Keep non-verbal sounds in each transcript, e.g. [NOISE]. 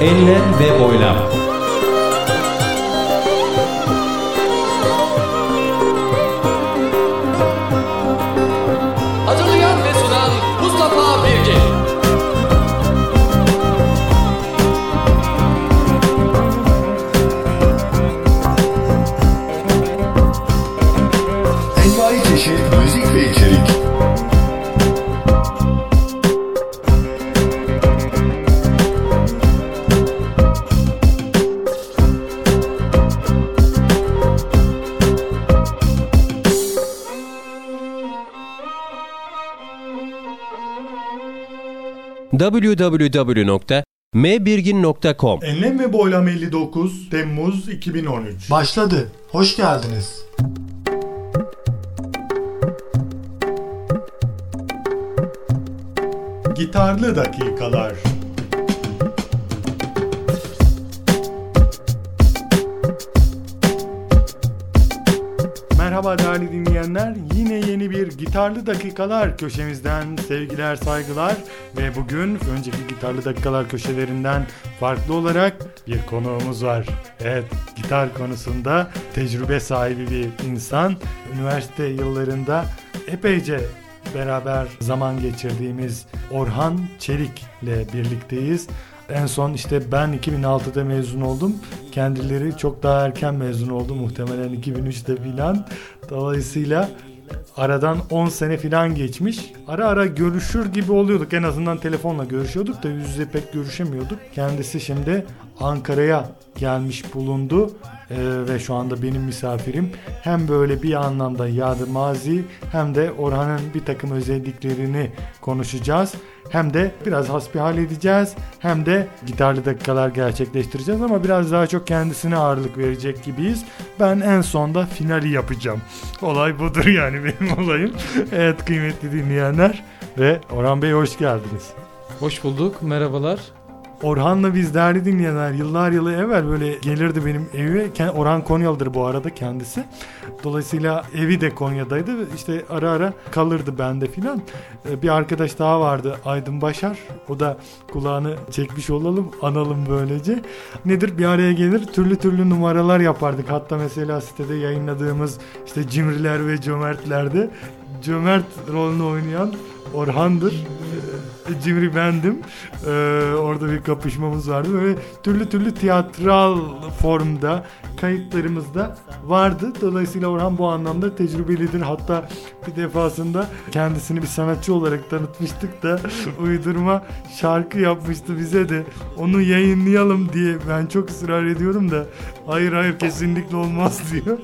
Enlem ve boylam. www.mbirgin.com Enlem ve Boylam 59 Temmuz 2013 Başladı. Hoş geldiniz. Gitarlı Dakikalar Merhaba değerli dinleyenler. Yine yeni bir Gitarlı Dakikalar köşemizden sevgiler, saygılar ve bugün önceki Gitarlı Dakikalar köşelerinden farklı olarak bir konuğumuz var. Evet, gitar konusunda tecrübe sahibi bir insan. Üniversite yıllarında epeyce beraber zaman geçirdiğimiz Orhan Çelik ile birlikteyiz. En son işte ben 2006'da mezun oldum. Kendileri çok daha erken mezun oldu muhtemelen 2003'te filan. Dolayısıyla aradan 10 sene filan geçmiş. Ara ara görüşür gibi oluyorduk. En azından telefonla görüşüyorduk da yüz yüze pek görüşemiyorduk. Kendisi şimdi Ankara'ya gelmiş bulundu ee, ve şu anda benim misafirim. Hem böyle bir anlamda yadı mazi hem de Orhan'ın bir takım özelliklerini konuşacağız. Hem de biraz hasbihal edeceğiz hem de gitarlı dakikalar gerçekleştireceğiz ama biraz daha çok kendisine ağırlık verecek gibiyiz. Ben en sonda finali yapacağım. Olay budur yani benim [LAUGHS] olayım. evet kıymetli dinleyenler ve Orhan Bey hoş geldiniz. Hoş bulduk. Merhabalar. Orhan'la biz değerli dinleyenler yıllar yılı evvel böyle gelirdi benim evime. Orhan Konyalı'dır bu arada kendisi. Dolayısıyla evi de Konya'daydı. İşte ara ara kalırdı bende filan. Ee, bir arkadaş daha vardı Aydın Başar. O da kulağını çekmiş olalım analım böylece. Nedir bir araya gelir türlü türlü numaralar yapardık. Hatta mesela sitede yayınladığımız işte cimriler ve cömertlerde cömert rolünü oynayan Orhan'dır. Ee, Cimri bendim. Ee, orada bir kapışmamız vardı. Böyle türlü türlü tiyatral formda kayıtlarımızda vardı. Dolayısıyla Orhan bu anlamda tecrübelidir. Hatta bir defasında kendisini bir sanatçı olarak tanıtmıştık da [LAUGHS] uydurma şarkı yapmıştı bize de. Onu yayınlayalım diye ben çok ısrar ediyorum da hayır hayır kesinlikle olmaz [LAUGHS] diyor.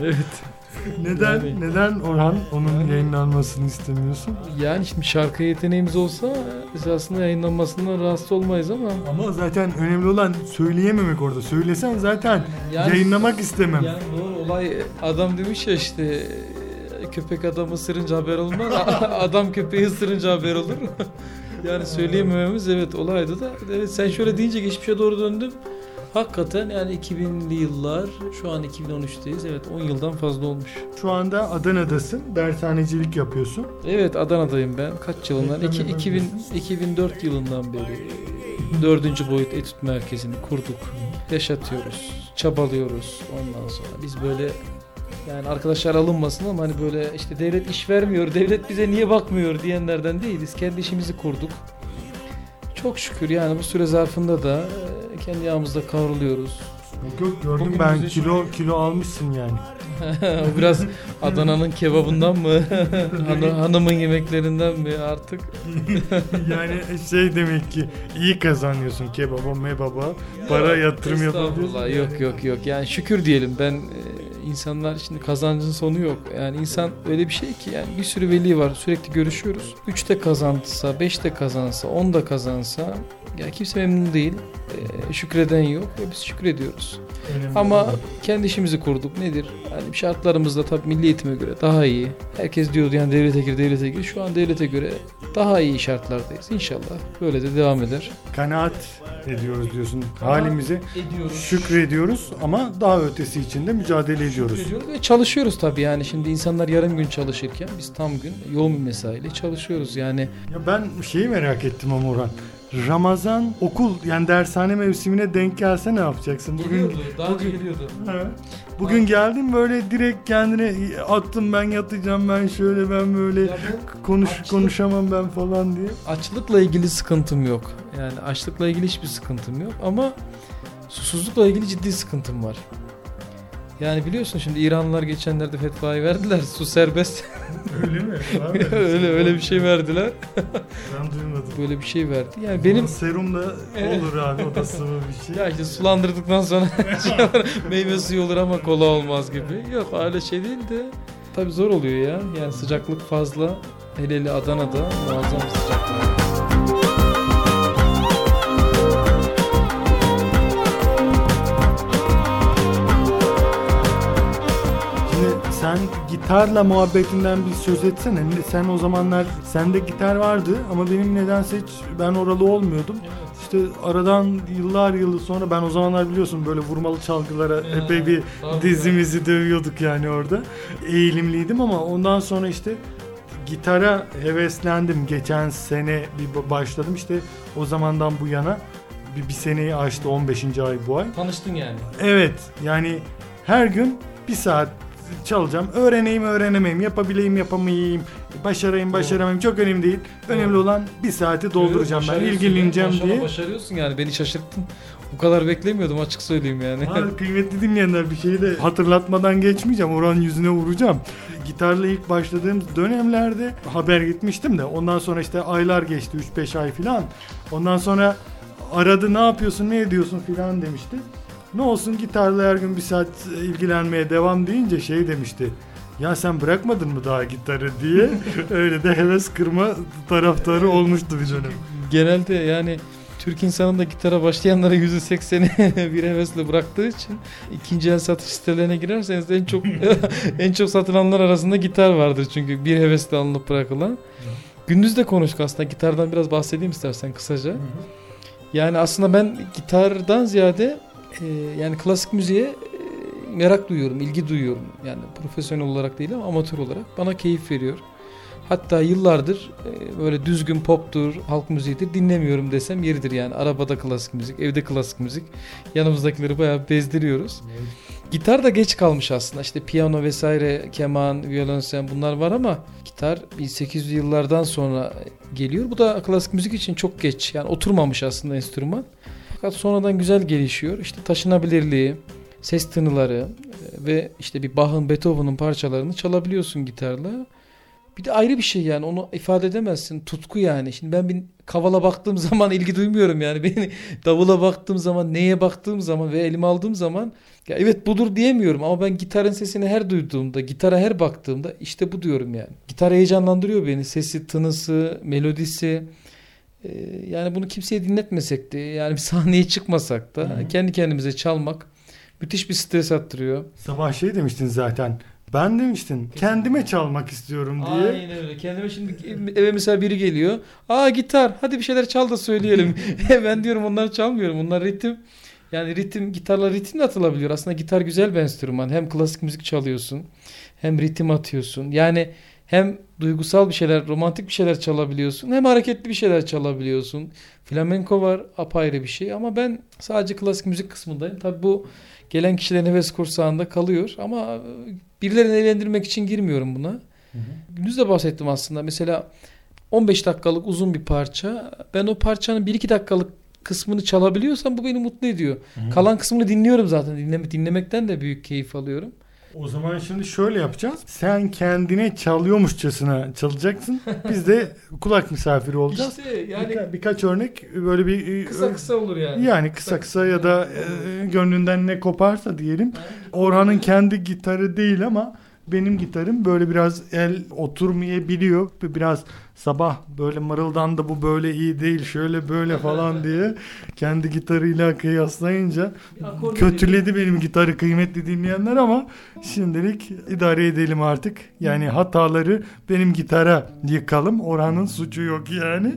evet. [LAUGHS] Neden yani, neden Orhan onun yani, yayınlanmasını istemiyorsun? Yani şimdi şarkı yeteneğimiz olsa biz aslında yayınlanmasından rahatsız olmayız ama. Ama zaten önemli olan söyleyememek orada. Söylesen zaten yani, yayınlamak istemem. Yani doğru olay adam demiş ya işte köpek adamı ısırınca haber olmaz. [LAUGHS] adam köpeği ısırınca haber olur. [LAUGHS] yani söyleyemememiz evet olaydı da. Evet sen şöyle deyince geçmişe doğru döndüm. Hakikaten yani 2000'li yıllar şu an 2013'teyiz. Evet 10 yıldan fazla olmuş. Şu anda Adana'dasın. Dershanecilik yapıyorsun. Evet Adana'dayım ben. Kaç yılından? 2, 2000, 2004 yılından beri dördüncü boyut etüt merkezini kurduk. Yaşatıyoruz. Çabalıyoruz ondan sonra. Biz böyle yani arkadaşlar alınmasın ama hani böyle işte devlet iş vermiyor, [LAUGHS] devlet bize niye bakmıyor diyenlerden değiliz. Kendi işimizi kurduk. Çok şükür yani bu süre zarfında da kendi yağımızda kavruluyoruz. Yok yok gördüm Bugün ben kilo kilo almışsın yani. [LAUGHS] o biraz Adana'nın kebabından mı? [LAUGHS] Han hanımın yemeklerinden mi artık? [LAUGHS] yani şey demek ki iyi kazanıyorsun kebaba mebaba para yatırım yapabiliyorsun. Yok yok yok yani şükür diyelim ben e, insanlar şimdi kazancın sonu yok. Yani insan öyle bir şey ki yani bir sürü veli var sürekli görüşüyoruz. 3'te kazansa, 5'te kazansa, 10'da kazansa Yani kimse memnun değil. Ee, şükreden yok ve biz şükrediyoruz. Ama kendi işimizi kurduk. Nedir? Yani şartlarımız da tabii milli eğitime göre daha iyi. Herkes diyordu yani devlete gir, devlete gir. Şu an devlete göre daha iyi şartlardayız. İnşallah böyle de devam eder. Kanaat ediyoruz diyorsun halimize. Ediyoruz. Şükrediyoruz ama daha ötesi için de mücadele ediyoruz. Şükrediyoruz ve çalışıyoruz tabii yani. Şimdi insanlar yarım gün çalışırken biz tam gün yoğun bir mesaiyle çalışıyoruz. Yani Ya ben şeyi merak ettim ama Orhan. Ramazan okul yani dershane mevsimine denk gelse ne yapacaksın? Bugün daha bugün- geliyordu. Ha. Bugün geldim böyle direkt kendine attım ben yatacağım ben şöyle ben böyle Ya bu konuş açlık- konuşamam ben falan diye. Açlıkla ilgili sıkıntım yok. Yani açlıkla ilgili hiçbir sıkıntım yok ama susuzlukla ilgili ciddi sıkıntım var. Yani biliyorsun şimdi İranlılar geçenlerde fetvayı verdiler. Su serbest. Öyle mi? [LAUGHS] öyle öyle bir şey verdiler. [LAUGHS] Ben duymadım. Böyle bir şey verdi. Yani Benim benim serum da [LAUGHS] Evet. olur abi o da sıvı bir şey. ya işte sulandırdıktan sonra şey meyve suyu olur ama kola olmaz gibi. Yok öyle şey değil de tabii zor oluyor ya. Yani sıcaklık fazla. Hele hele Adana'da muazzam sıcaklık. Sen gitarla muhabbetinden bir söz etsene. Sen o zamanlar sende gitar vardı ama benim nedense hiç ben oralı olmuyordum. İşte aradan yıllar yılı sonra ben o zamanlar biliyorsun böyle vurmalı çalgılara Ya, epey bir tabii. dizimizi dövüyorduk yani orada. Eğilimliydim ama ondan sonra işte gitara heveslendim. Geçen sene bir ba- başladım işte o zamandan bu yana bir, bir seneyi aştı 15. ay bu ay. Tanıştın yani. Evet yani her gün bir saat çalacağım. Öğreneyim öğrenemeyim, yapabileyim yapamayayım, başarayım başaramayayım çok önemli değil. Önemli olan bir saati dolduracağım ben, Başarıyorsun ilgileneceğim ya, diye. Başarıyorsun yani beni şaşırttın. Bu kadar beklemiyordum açık söyleyeyim yani. Ha, [LAUGHS] kıymetli dinleyenler bir şeyi de hatırlatmadan geçmeyeceğim. Oranın yüzüne vuracağım. Gitarla ilk başladığım dönemlerde haber gitmiştim de ondan sonra işte aylar geçti 3-5 ay filan. Ondan sonra aradı ne yapıyorsun ne ediyorsun filan demişti. Ne olsun gitarla her gün bir saat ilgilenmeye devam deyince şey demişti. Ya sen bırakmadın mı daha gitarı diye [LAUGHS] öyle de heves kırma taraftarı olmuştu bir dönem. Genelde yani Türk insanında gitara başlayanlara %80'i [LAUGHS] bir hevesle bıraktığı için ikinci el satış sitelerine girerseniz en çok [LAUGHS] en çok satılanlar arasında gitar vardır çünkü bir hevesle alınıp bırakılan. Gündüz de konuştuk aslında gitardan biraz bahsedeyim istersen kısaca. Yani aslında ben gitardan ziyade e, yani klasik müziğe e, merak duyuyorum, ilgi duyuyorum. Yani profesyonel olarak değil ama amatör olarak bana keyif veriyor. Hatta yıllardır e, böyle düzgün poptur, halk müziğidir dinlemiyorum desem yeridir yani. Arabada klasik müzik, evde klasik müzik. Yanımızdakileri bayağı bezdiriyoruz. Gitar da geç kalmış aslında. İşte piyano vesaire, keman, violonsel bunlar var ama gitar 1800'lü yıllardan sonra geliyor. Bu da klasik müzik için çok geç. Yani oturmamış aslında enstrüman. Fakat sonradan güzel gelişiyor. İşte taşınabilirliği, ses tınıları e, ve işte bir Bach'ın, Beethoven'ın parçalarını çalabiliyorsun gitarla. Bir de ayrı bir şey yani onu ifade edemezsin. Tutku yani. Şimdi ben bir kavala baktığım [LAUGHS] zaman ilgi duymuyorum yani. Beni davula baktığım zaman, neye baktığım zaman ve elime aldığım zaman ya evet budur diyemiyorum ama ben gitarın sesini her duyduğumda, gitara her baktığımda işte bu diyorum yani. Gitar heyecanlandırıyor beni. Sesi, tınısı, melodisi. Ee, yani bunu kimseye dinletmesek de yani bir [LAUGHS] sahneye çıkmasak da Hı hı. kendi kendimize çalmak müthiş bir stres attırıyor. Sabah şey demiştin zaten. Ben demiştin kendime çalmak istiyorum diye. Aynen öyle. Kendime şimdi eve mesela biri geliyor. Aa gitar hadi bir şeyler çal da söyleyelim. [LAUGHS] [LAUGHS] ben diyorum onları çalmıyorum. Onlar ritim. Yani ritim gitarla ritim de atılabiliyor. Aslında gitar güzel bir enstrüman. Hem klasik müzik çalıyorsun hem ritim atıyorsun. Yani hem duygusal bir şeyler, romantik bir şeyler çalabiliyorsun. Hem hareketli bir şeyler çalabiliyorsun. Flamenko var apayrı bir şey ama ben sadece klasik müzik kısmındayım. Tabii bu gelen kişilerin heves kursağında kalıyor ama birilerini eğlendirmek için girmiyorum buna. Gündüz de bahsettim aslında. Mesela 15 dakikalık uzun bir parça. Ben o parçanın 1-2 dakikalık kısmını çalabiliyorsam bu beni mutlu ediyor. Hı. Kalan kısmını dinliyorum zaten. Dinleme, dinlemekten de büyük keyif alıyorum. O zaman şimdi şöyle yapacağız. Sen kendine çalıyormuşçasına çalacaksın. Biz de kulak misafiri olacağız. İşte yani Birka- birkaç örnek böyle bir kısa kısa olur yani. yani kısa kısa ya da e, gönlünden ne koparsa diyelim. Orhan'ın kendi gitarı değil ama benim gitarım böyle biraz el oturmayabiliyor. Biraz sabah böyle mırıldandı bu böyle iyi değil şöyle böyle falan [LAUGHS] diye kendi gitarıyla kıyaslayınca kötüledi benim gitarı kıymetli dinleyenler ama şimdilik idare edelim artık. Yani hataları benim gitara yıkalım. Orhan'ın suçu yok yani.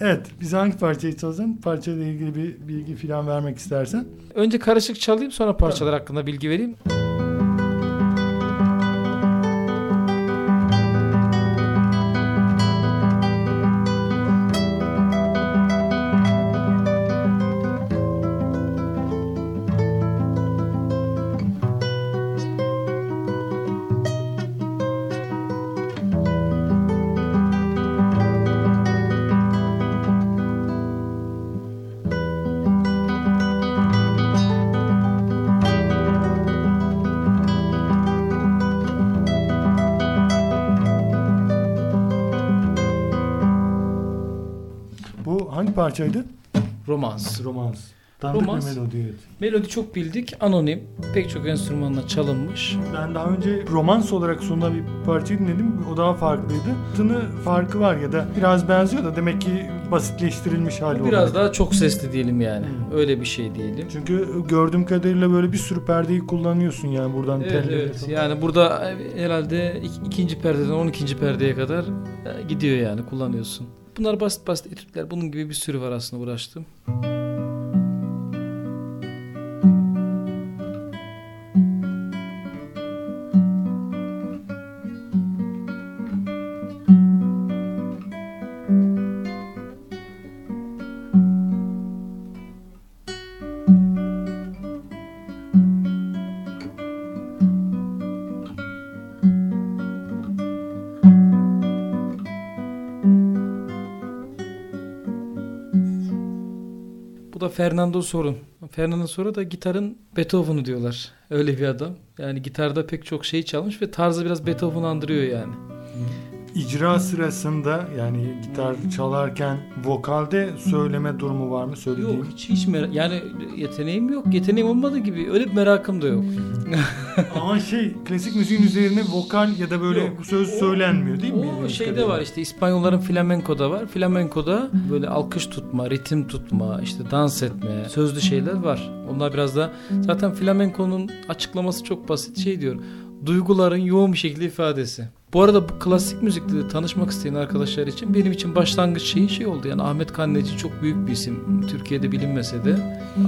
Evet biz hangi parçayı çalsan parçayla ilgili bir bilgi falan vermek istersen. Önce karışık çalayım sonra parçalar hakkında bilgi vereyim. Bu hangi parçaydı? Romans. Romans. Tanıdık Romans. bir melodi evet. Melodi çok bildik. Anonim. Pek çok enstrümanla çalınmış. Ben daha önce romans olarak sunulan bir parçayı dinledim. O daha farklıydı. Tını farkı var ya da biraz benziyor da demek ki basitleştirilmiş hali Biraz olarak. daha çok sesli diyelim yani. Hmm. Öyle bir şey diyelim. Çünkü gördüğüm kadarıyla böyle bir sürü perdeyi kullanıyorsun yani buradan Evet, telleri evet. falan. Yani burada herhalde ik- ikinci perdeden 12. perdeye kadar e, gidiyor yani kullanıyorsun. Bunlar basit basit etütler. Bunun gibi bir sürü var aslında uğraştım. Da Fernando Sorun. Fernando Sorun da gitarın Beethoven'u diyorlar. Öyle bir adam. Yani gitarda pek çok şey çalmış ve tarzı biraz Beethoven'ı andırıyor yani. İcra sırasında yani gitar çalarken vokalde söyleme durumu var mı? Söylediğim. Yok hiç hiç merak yani yeteneğim yok. Yeteneğim olmadığı gibi öyle bir merakım da yok. [LAUGHS] Ama şey klasik müziğin üzerine vokal ya da böyle Yok. söz söylenmiyor değil mi? O şeyde var işte İspanyolların flamenko'da var. Flamenko'da böyle alkış tutma, ritim tutma, işte dans etme, sözlü şeyler var. Onlar biraz da zaten flamenko'nun açıklaması çok basit şey diyor. Duyguların yoğun bir şekilde ifadesi. Bu arada bu klasik müzikle de tanışmak isteyen arkadaşlar için benim için başlangıç şeyi şey oldu. Yani Ahmet Kanneci çok büyük bir isim. Türkiye'de bilinmese de.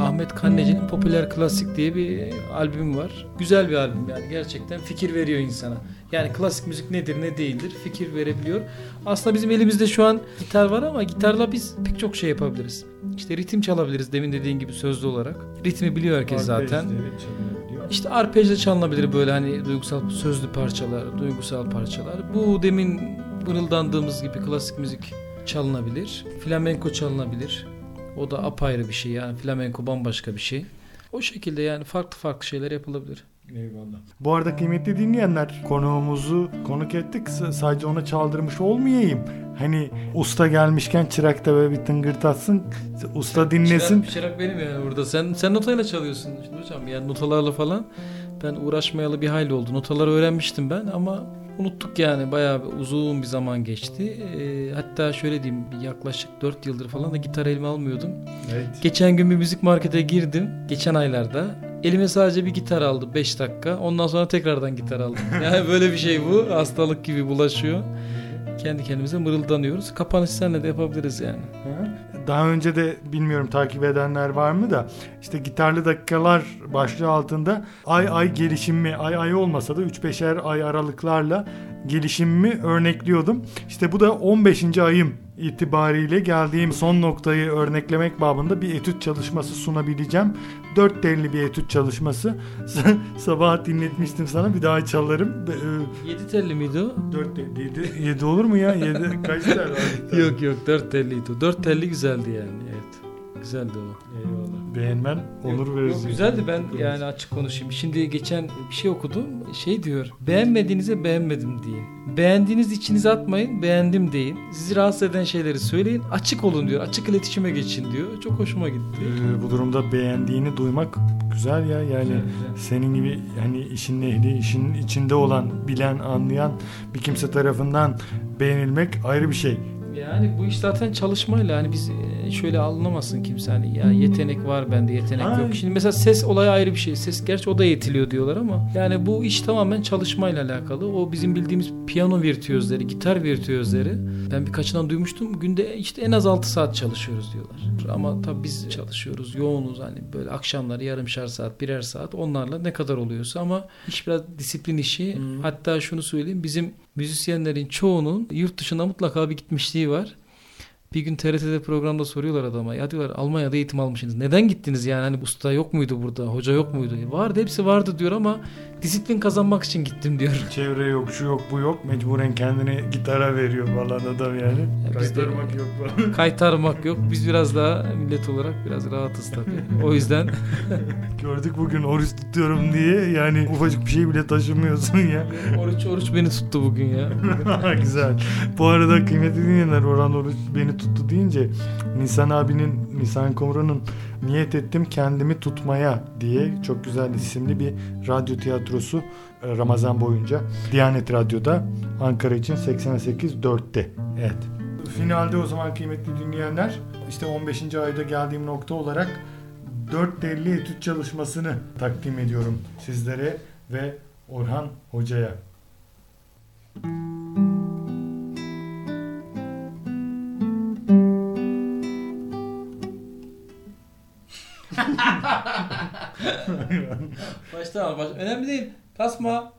Ahmet Kanneci'nin Popüler Klasik diye bir albüm var. Güzel bir albüm yani gerçekten fikir veriyor insana. Yani klasik müzik nedir ne değildir fikir verebiliyor. Aslında bizim elimizde şu an gitar var ama gitarla biz pek çok şey yapabiliriz. İşte ritim çalabiliriz demin dediğin gibi sözlü olarak. Ritmi biliyor herkes zaten. Arpejde, evet. İşte arpejle çalınabilir böyle hani duygusal sözlü parçalar, duygusal parçalar. Bu demin mırıldandığımız gibi klasik müzik çalınabilir. Flamenko çalınabilir. O da apayrı bir şey yani flamenko bambaşka bir şey. O şekilde yani farklı farklı şeyler yapılabilir. Eyvallah. Bu arada kıymetli dinleyenler konuğumuzu konuk ettik. S- Sadece ona çaldırmış olmayayım. Hani usta gelmişken çırak da böyle bir tıngırtatsın. Usta dinlesin. Çırak, çırak benim yani burada. Sen sen notayla çalıyorsun şimdi hocam. Yani notalarla falan ben uğraşmayalı bir hayli oldu. Notaları öğrenmiştim ben ama unuttuk yani bayağı bir uzun bir zaman geçti. Ee, hatta şöyle diyeyim yaklaşık 4 yıldır falan da gitar elime almıyordum. Evet. Geçen gün bir müzik markete girdim. Geçen aylarda. Elime sadece bir gitar aldı 5 dakika. Ondan sonra tekrardan gitar aldım. [LAUGHS] Yani böyle bir şey bu. Hastalık gibi bulaşıyor. Kendi kendimize mırıldanıyoruz. Kapanış senle de yapabiliriz yani. Daha önce de bilmiyorum takip edenler var mı da işte gitarlı dakikalar başlığı altında ay ay gelişimimi ay ay olmasa da 3-5'er ay aralıklarla gelişimimi örnekliyordum. İşte bu da 15. ayım itibariyle geldiğim son noktayı örneklemek babında bir etüt çalışması sunabileceğim. 4 telli bir etüt çalışması. [LAUGHS] Sabah dinletmiştim sana bir daha çalarım. E, 7 telli miydi o? 4 7 7 olur mu ya? 7 [LAUGHS] kaç tel var? Yok yok 4 telliydi. 4 telli güzeldi yani evet. Güzeldi o. Eyvallah. Beğenmen onur verici. yok, güzeldi ben yani açık konuşayım. Şimdi geçen bir şey okudum. Şey diyor. Beğenmediğinize beğenmedim deyin. Beğendiğiniz içinize atmayın. Beğendim deyin. Sizi rahatsız eden şeyleri söyleyin. Açık olun diyor. Açık iletişime geçin diyor. Çok hoşuma gitti. Ee, bu durumda beğendiğini duymak güzel ya yani Güzel, güzel. senin gibi hani işin ehli, işin içinde olan, bilen, anlayan bir kimse tarafından beğenilmek ayrı bir şey. Yani bu iş zaten çalışmayla hani biz e, şöyle anlamasın kimse hani ya yetenek var bende yetenek Ay. yok. Şimdi mesela ses olayı ayrı bir şey. Ses gerçi o da yetiliyor diyorlar ama yani bu iş tamamen çalışmayla alakalı. O bizim bildiğimiz piyano virtüözleri, gitar virtüözleri. Ben birkaçından duymuştum. Günde işte en az 6 saat çalışıyoruz diyorlar. Ama tabii biz çalışıyoruz, yoğunuz hani böyle akşamları yarımşar saat, birer saat onlarla ne kadar oluyorsa ama iş biraz disiplin işi. Hatta şunu söyleyeyim bizim müzisyenlerin çoğunun yurt dışına mutlaka bir gitmişliği var. Bir gün TRT'de programda soruyorlar adama. Ya diyorlar Almanya'da eğitim almışsınız. Neden gittiniz yani? Hani usta yok muydu burada? Hoca yok muydu? Vardı hepsi vardı diyor ama disiplin kazanmak için gittim diyor. Çevre yok, şu yok, bu yok. Mecburen kendini gitara veriyor falan adam yani. Ya biz de- Kaytarmak yok falan. [LAUGHS] Kaytarmak yok. Biz biraz daha millet olarak biraz rahatız tabii. O yüzden [LAUGHS] Gördük bugün oruç tutuyorum diye yani ufacık bir şey bile taşımıyorsun ya. oruç oruç beni tuttu bugün ya. [LAUGHS] Güzel. Bu arada kıymetli dinleyenler Orhan Oruç beni tuttu deyince Nisan abinin, Nisan Kumru'nun Niyet Ettim Kendimi Tutmaya diye çok güzel isimli bir radyo tiyatrosu e, Ramazan boyunca Diyanet Radyo'da Ankara için 88.4'te. Evet. Finalde o zaman kıymetli dinleyenler işte 15. ayda geldiğim nokta olarak 450 etüt çalışmasını takdim ediyorum sizlere ve Orhan Hoca'ya. Başta ama baş... önemli değil. Kasma.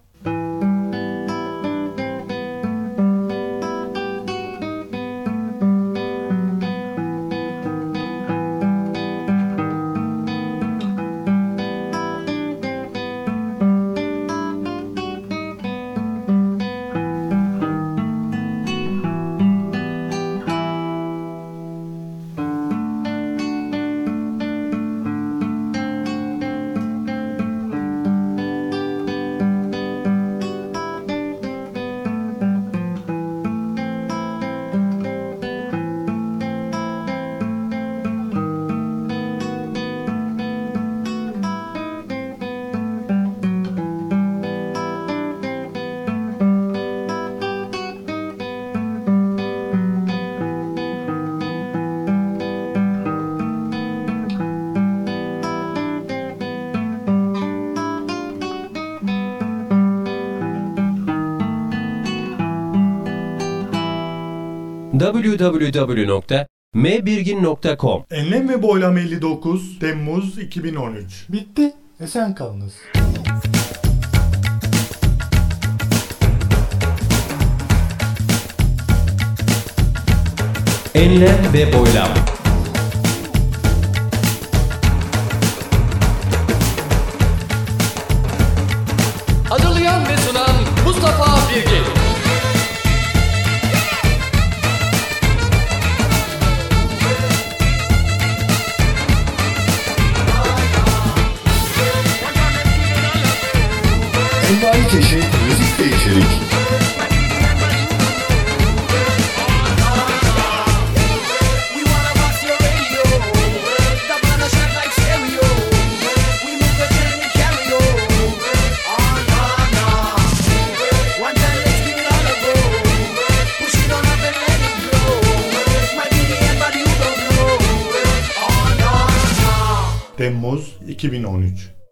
www.mbirgin.com Enlem ve Boylam 59 Temmuz 2013. Bitti. Esen kalınız. Enlem ve boylam. Hazırlayan ve sunan Mustafa don't know. On, on, on. Temmuz 2013.